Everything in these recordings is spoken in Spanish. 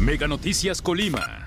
Mega Noticias Colima.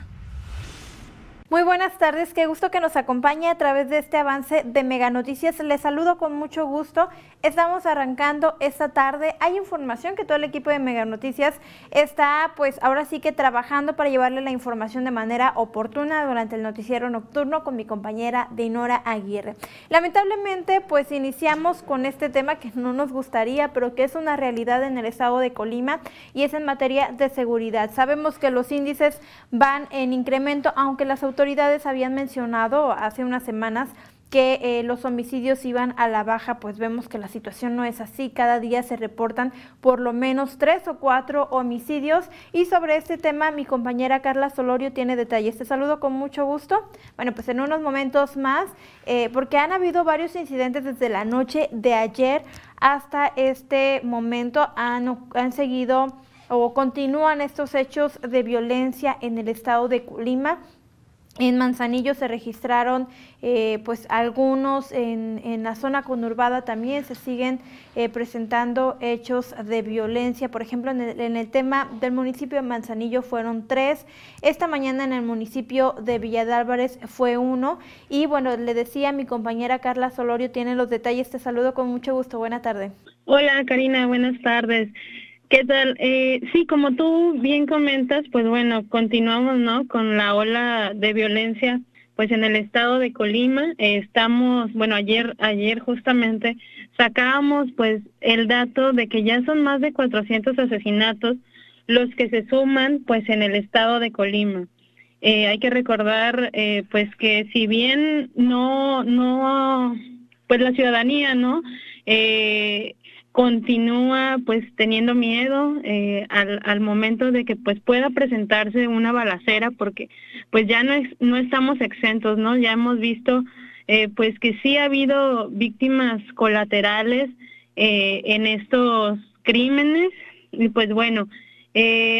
Muy buenas tardes, qué gusto que nos acompañe a través de este avance de Mega Noticias. Les saludo con mucho gusto. Estamos arrancando esta tarde. Hay información que todo el equipo de Mega Noticias está, pues ahora sí que trabajando para llevarle la información de manera oportuna durante el noticiero nocturno con mi compañera Dinora Aguirre. Lamentablemente, pues iniciamos con este tema que no nos gustaría, pero que es una realidad en el estado de Colima y es en materia de seguridad. Sabemos que los índices van en incremento, aunque las autoridades autoridades habían mencionado hace unas semanas que eh, los homicidios iban a la baja, pues vemos que la situación no es así. Cada día se reportan por lo menos tres o cuatro homicidios. Y sobre este tema, mi compañera Carla Solorio tiene detalles. Te saludo con mucho gusto. Bueno, pues en unos momentos más, eh, porque han habido varios incidentes desde la noche de ayer hasta este momento, han, seguido o continúan estos hechos de violencia en el estado de Colima en Manzanillo se registraron eh, pues algunos, en, en, la zona conurbada también se siguen eh, presentando hechos de violencia. Por ejemplo, en el, tema del municipio de Manzanillo fueron tres. Esta mañana en el municipio de Villa de Álvarez fue uno. Y bueno, le decía mi compañera Carla Solorio, tiene los detalles. Te saludo con mucho gusto. Buena tarde. Hola Karina, buenas tardes. ¿Qué tal? Eh, sí, como tú bien comentas, pues bueno, continuamos, ¿no? Con la ola de violencia, pues en el estado de Colima estamos, bueno, ayer, ayer justamente sacábamos, pues, el dato de que ya son más de 400 asesinatos los que se suman, pues, en el estado de Colima. Eh, hay que recordar, eh, pues, que si bien no, no, pues la ciudadanía, ¿no? Eh, continúa pues teniendo miedo eh, al, al momento de que pues pueda presentarse una balacera porque pues ya no es, no estamos exentos no ya hemos visto eh, pues que sí ha habido víctimas colaterales eh, en estos crímenes. Y pues bueno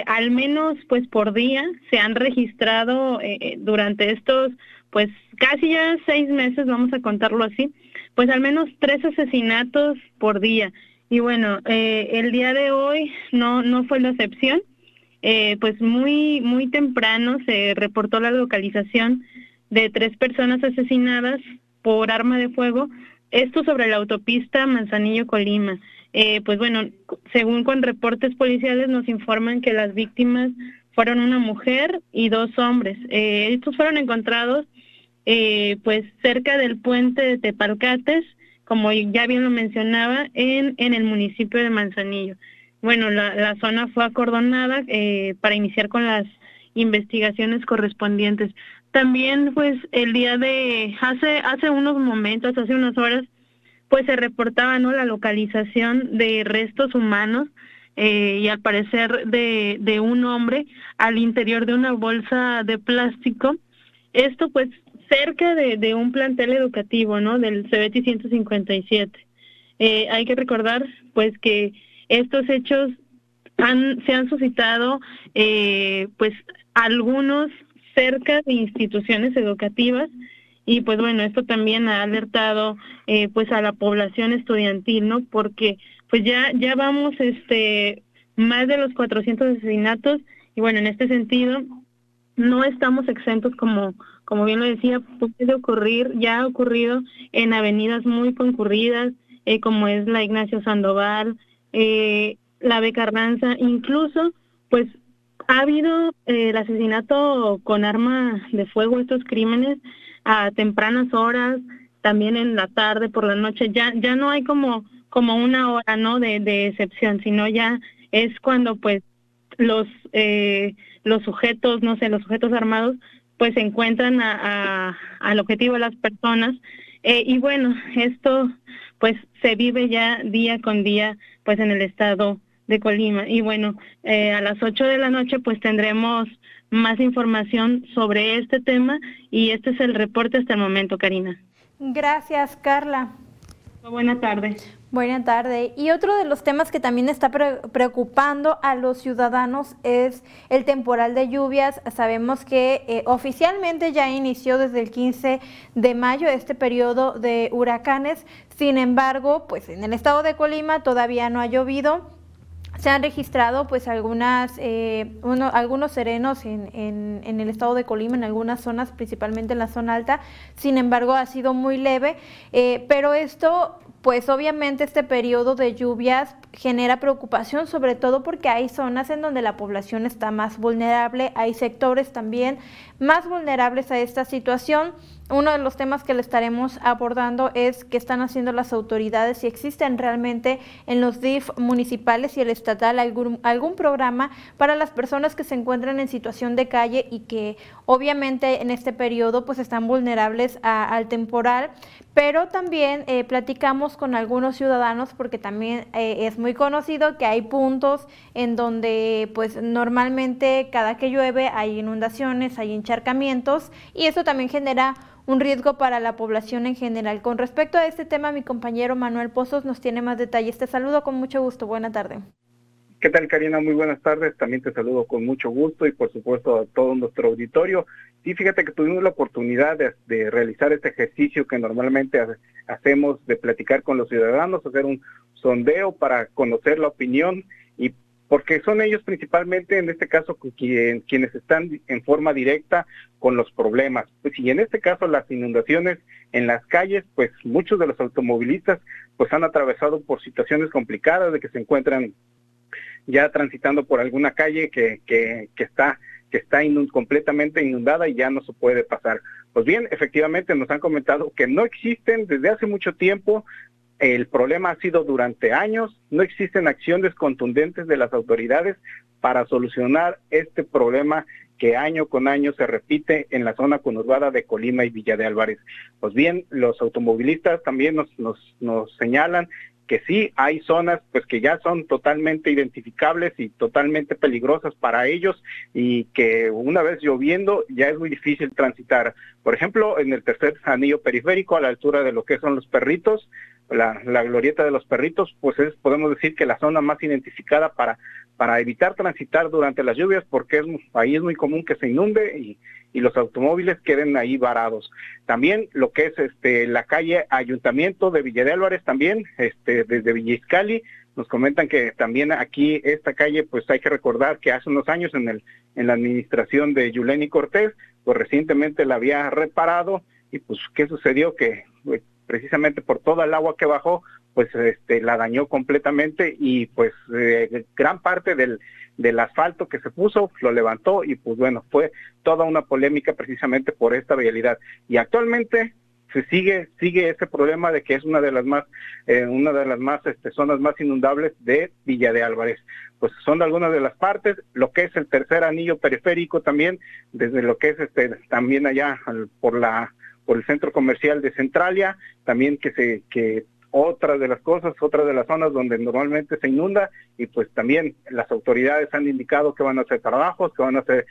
al menos pues por día se han registrado durante estos pues casi ya seis meses vamos a contarlo así pues al menos tres asesinatos por día y bueno, eh, el día de hoy no, no fue la excepción. Eh, pues muy, muy temprano se reportó la localización de tres personas asesinadas por arma de fuego, esto sobre la autopista Manzanillo-Colima. Eh, pues bueno, según con reportes policiales nos informan que las víctimas fueron una mujer y dos hombres. Estos fueron encontrados pues cerca del puente de Tepalcates, como ya bien lo mencionaba, en, en el municipio de Manzanillo. Bueno, la, la zona fue acordonada eh, para iniciar con las investigaciones correspondientes. También, pues, el día de hace hace unos momentos, hace unas horas, pues se reportaba no la localización de restos humanos eh, y al parecer de, de un hombre al interior de una bolsa de plástico. Esto, pues, cerca de, un plantel educativo, ¿no? Del CBT 157. Eh, hay que recordar, pues, que estos hechos han, se han suscitado, eh, pues, algunos cerca de instituciones educativas y pues bueno esto también ha alertado eh, pues a la población estudiantil no porque pues ya ya vamos este más de los 400 asesinatos y bueno en este sentido no estamos exentos como como bien lo decía, puede ocurrir, ya ha ocurrido en avenidas muy concurridas, eh, como es la Ignacio Sandoval, eh, la de Carranza, incluso, pues ha habido eh, el asesinato con arma de fuego, estos crímenes a tempranas horas, también en la tarde, por la noche, ya ya no hay como como una hora, ¿no? De, de excepción, sino ya es cuando pues los los sujetos, no sé, los sujetos armados pues encuentran a, al objetivo de las personas. Eh, y bueno, esto pues se vive ya día con día pues en el estado de Colima. Y bueno, eh, a las 8 de la noche pues tendremos más información sobre este tema y este es el reporte hasta el momento, Karina. Gracias, Carla. Buenas tardes. Buenas tardes. Y otro de los temas que también está pre preocupando a los ciudadanos es el temporal de lluvias. Sabemos que eh, oficialmente ya inició desde el 15 de mayo este periodo de huracanes. Sin embargo, pues en el estado de Colima todavía no ha llovido se han registrado pues algunas, eh, algunos serenos en, en, el estado de Colima, en algunas zonas, principalmente en la zona alta, sin embargo ha sido muy leve, eh, pero esto pues obviamente este periodo de lluvias genera preocupación, sobre todo porque hay zonas en donde la población está más vulnerable, hay sectores también más vulnerables a esta situación. Uno de los temas que le estaremos abordando es qué están haciendo las autoridades, si existen realmente en los DIF municipales y el estatal algún, algún programa para las personas que se encuentran en situación de calle y que obviamente en este periodo pues están vulnerables al temporal, pero también eh, platicamos con algunos ciudadanos porque también eh, es muy conocido que hay puntos en donde pues normalmente cada que llueve hay inundaciones, hay encharcamientos y eso también genera un riesgo para la población en general. Con respecto a este tema, mi compañero Manuel Pozos nos tiene más detalles. Te saludo con mucho gusto. Buena tarde. ¿Qué tal, Karina? Muy buenas tardes. También te saludo con mucho gusto y, por supuesto, a todo nuestro auditorio. Sí, fíjate que tuvimos la oportunidad de, realizar este ejercicio que normalmente hacemos de platicar con los ciudadanos, hacer un sondeo para conocer la opinión y porque son ellos principalmente, en este caso, quienes están en forma directa con los problemas. Pues, y en este caso las inundaciones en las calles, pues muchos de los automovilistas pues han atravesado por situaciones complicadas de que se encuentran ya transitando por alguna calle que, está completamente inundada y ya no se puede pasar. Pues bien, efectivamente nos han comentado que no existen desde hace mucho tiempo el problema ha sido durante años, no existen acciones contundentes de las autoridades para solucionar este problema que año con año se repite en la zona conurbada de Colima y Villa de Álvarez. Pues bien, los automovilistas también nos, nos, nos señalan que sí hay zonas pues que ya son totalmente identificables y totalmente peligrosas para ellos y que una vez lloviendo ya es muy difícil transitar. Por ejemplo, en el tercer anillo periférico a la altura de lo que son los perritos, la, glorieta de los perritos, pues es, podemos decir que la zona más identificada para, para evitar transitar durante las lluvias, porque es, ahí es muy común que se inunde y, y los automóviles queden ahí varados. También lo que es este la calle Ayuntamiento de Villa de Álvarez también, este desde Villa Iscali, nos comentan que también aquí esta calle pues hay que recordar que hace unos años en el en la administración de Yuleni Cortés, pues recientemente la había reparado y pues qué sucedió que precisamente por toda el agua que bajó, pues este la dañó completamente y pues eh, gran parte del asfalto que se puso, lo levantó y pues bueno, fue toda una polémica precisamente por esta vialidad. Y actualmente se sigue sigue ese problema de que es una de las más eh, una de las más este, zonas más inundables de Villa de Álvarez pues son algunas de las partes lo que es el tercer anillo periférico también desde lo que es este también allá por la por el centro comercial de Centralia también que se que otra de las cosas, otra de las zonas donde normalmente se inunda y pues también las autoridades han indicado que van a hacer trabajos, que van a hacer,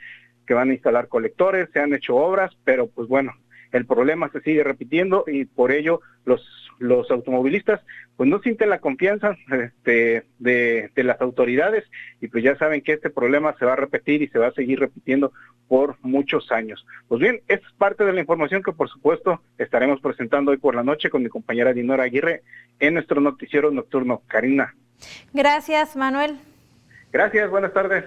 que van a instalar colectores, se han hecho obras, pero pues bueno, el problema se sigue repitiendo y por ello los, los automovilistas pues no sienten la confianza este, de, de, las autoridades y pues ya saben que este problema se va a repetir y se va a seguir repitiendo por muchos años. Pues bien, esta es parte de la información que por supuesto estaremos presentando hoy por la noche con mi compañera Dinora Aguirre en nuestro noticiero nocturno. Karina. Gracias, Manuel. Gracias, buenas tardes.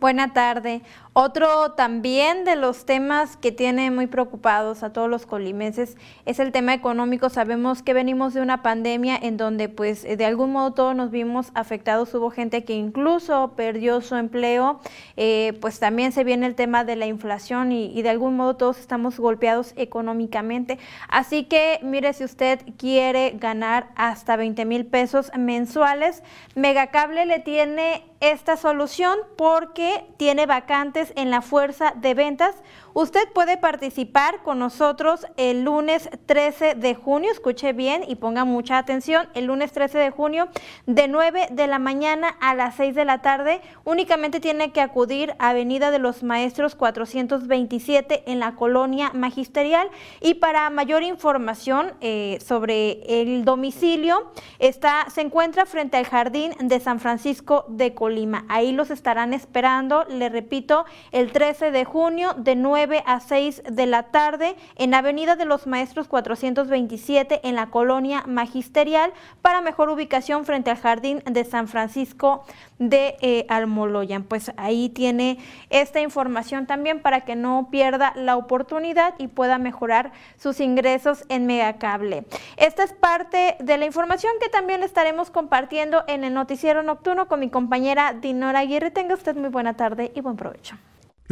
Buena tarde. Otro también de los temas que tiene muy preocupados a todos los colimenses es el tema económico. Sabemos que venimos de una pandemia en donde pues de algún modo todos nos vimos afectados. Hubo gente que incluso perdió su empleo. Eh, pues también se viene el tema de la inflación y, y, de algún modo todos estamos golpeados económicamente. Así que mire, si usted quiere ganar hasta 20 mil pesos mensuales, Megacable le tiene esta solución porque tiene vacantes en la fuerza de ventas. Usted puede participar con nosotros el lunes 13 de junio, escuche bien y ponga mucha atención, el lunes 13 de junio de 9 de la mañana a las 6 de la tarde. Únicamente tiene que acudir a Avenida de los Maestros 427 en la colonia magisterial y para mayor información eh, sobre el domicilio está, se encuentra frente al Jardín de San Francisco de Colima. Ahí los estarán esperando, le repito, el 13 de junio de 9 9 a 6 de la tarde en Avenida de los Maestros 427 en la colonia magisterial para mejor ubicación frente al Jardín de San Francisco de eh, Almoloyan. Pues ahí tiene esta información también para que no pierda la oportunidad y pueda mejorar sus ingresos en Megacable. Esta es parte de la información que también estaremos compartiendo en el noticiero nocturno con mi compañera Dinora Aguirre. Tenga usted muy buena tarde y buen provecho.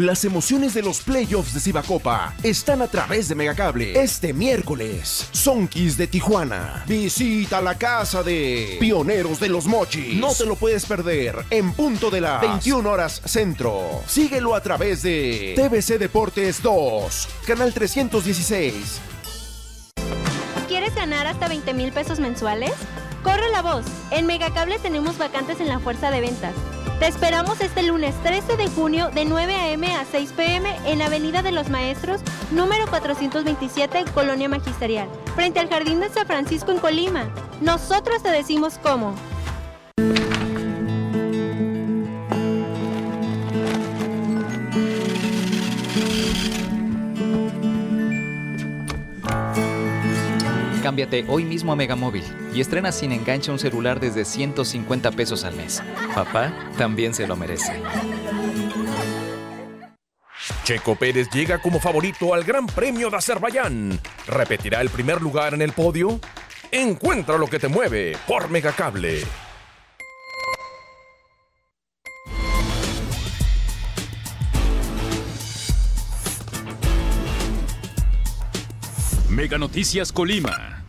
Las emociones de los playoffs de Cibacopa están a través de Megacable. Este miércoles, Sonkis de Tijuana. Visita la casa de Pioneros de los Mochis. No te lo puedes perder en punto de las 21 horas centro. Síguelo a través de TVC Deportes 2, canal 316. ¿Quieres ganar hasta 20 mil pesos mensuales? Corre la voz. En Megacable tenemos vacantes en la fuerza de ventas. Te esperamos este lunes 13 de junio de 9 a.m. a 6 p.m. en Avenida de los Maestros, número 427, Colonia Magisterial, frente al Jardín de San Francisco en Colima. Nosotros te decimos cómo. Cámbiate hoy mismo a Megamóvil y estrena sin enganche un celular desde 150 pesos al mes. Papá también se lo merece. Checo Pérez llega como favorito al Gran Premio de Azerbaiyán. ¿Repetirá el primer lugar en el podio? Encuentra lo que te mueve por Megacable. Mega Noticias Colima.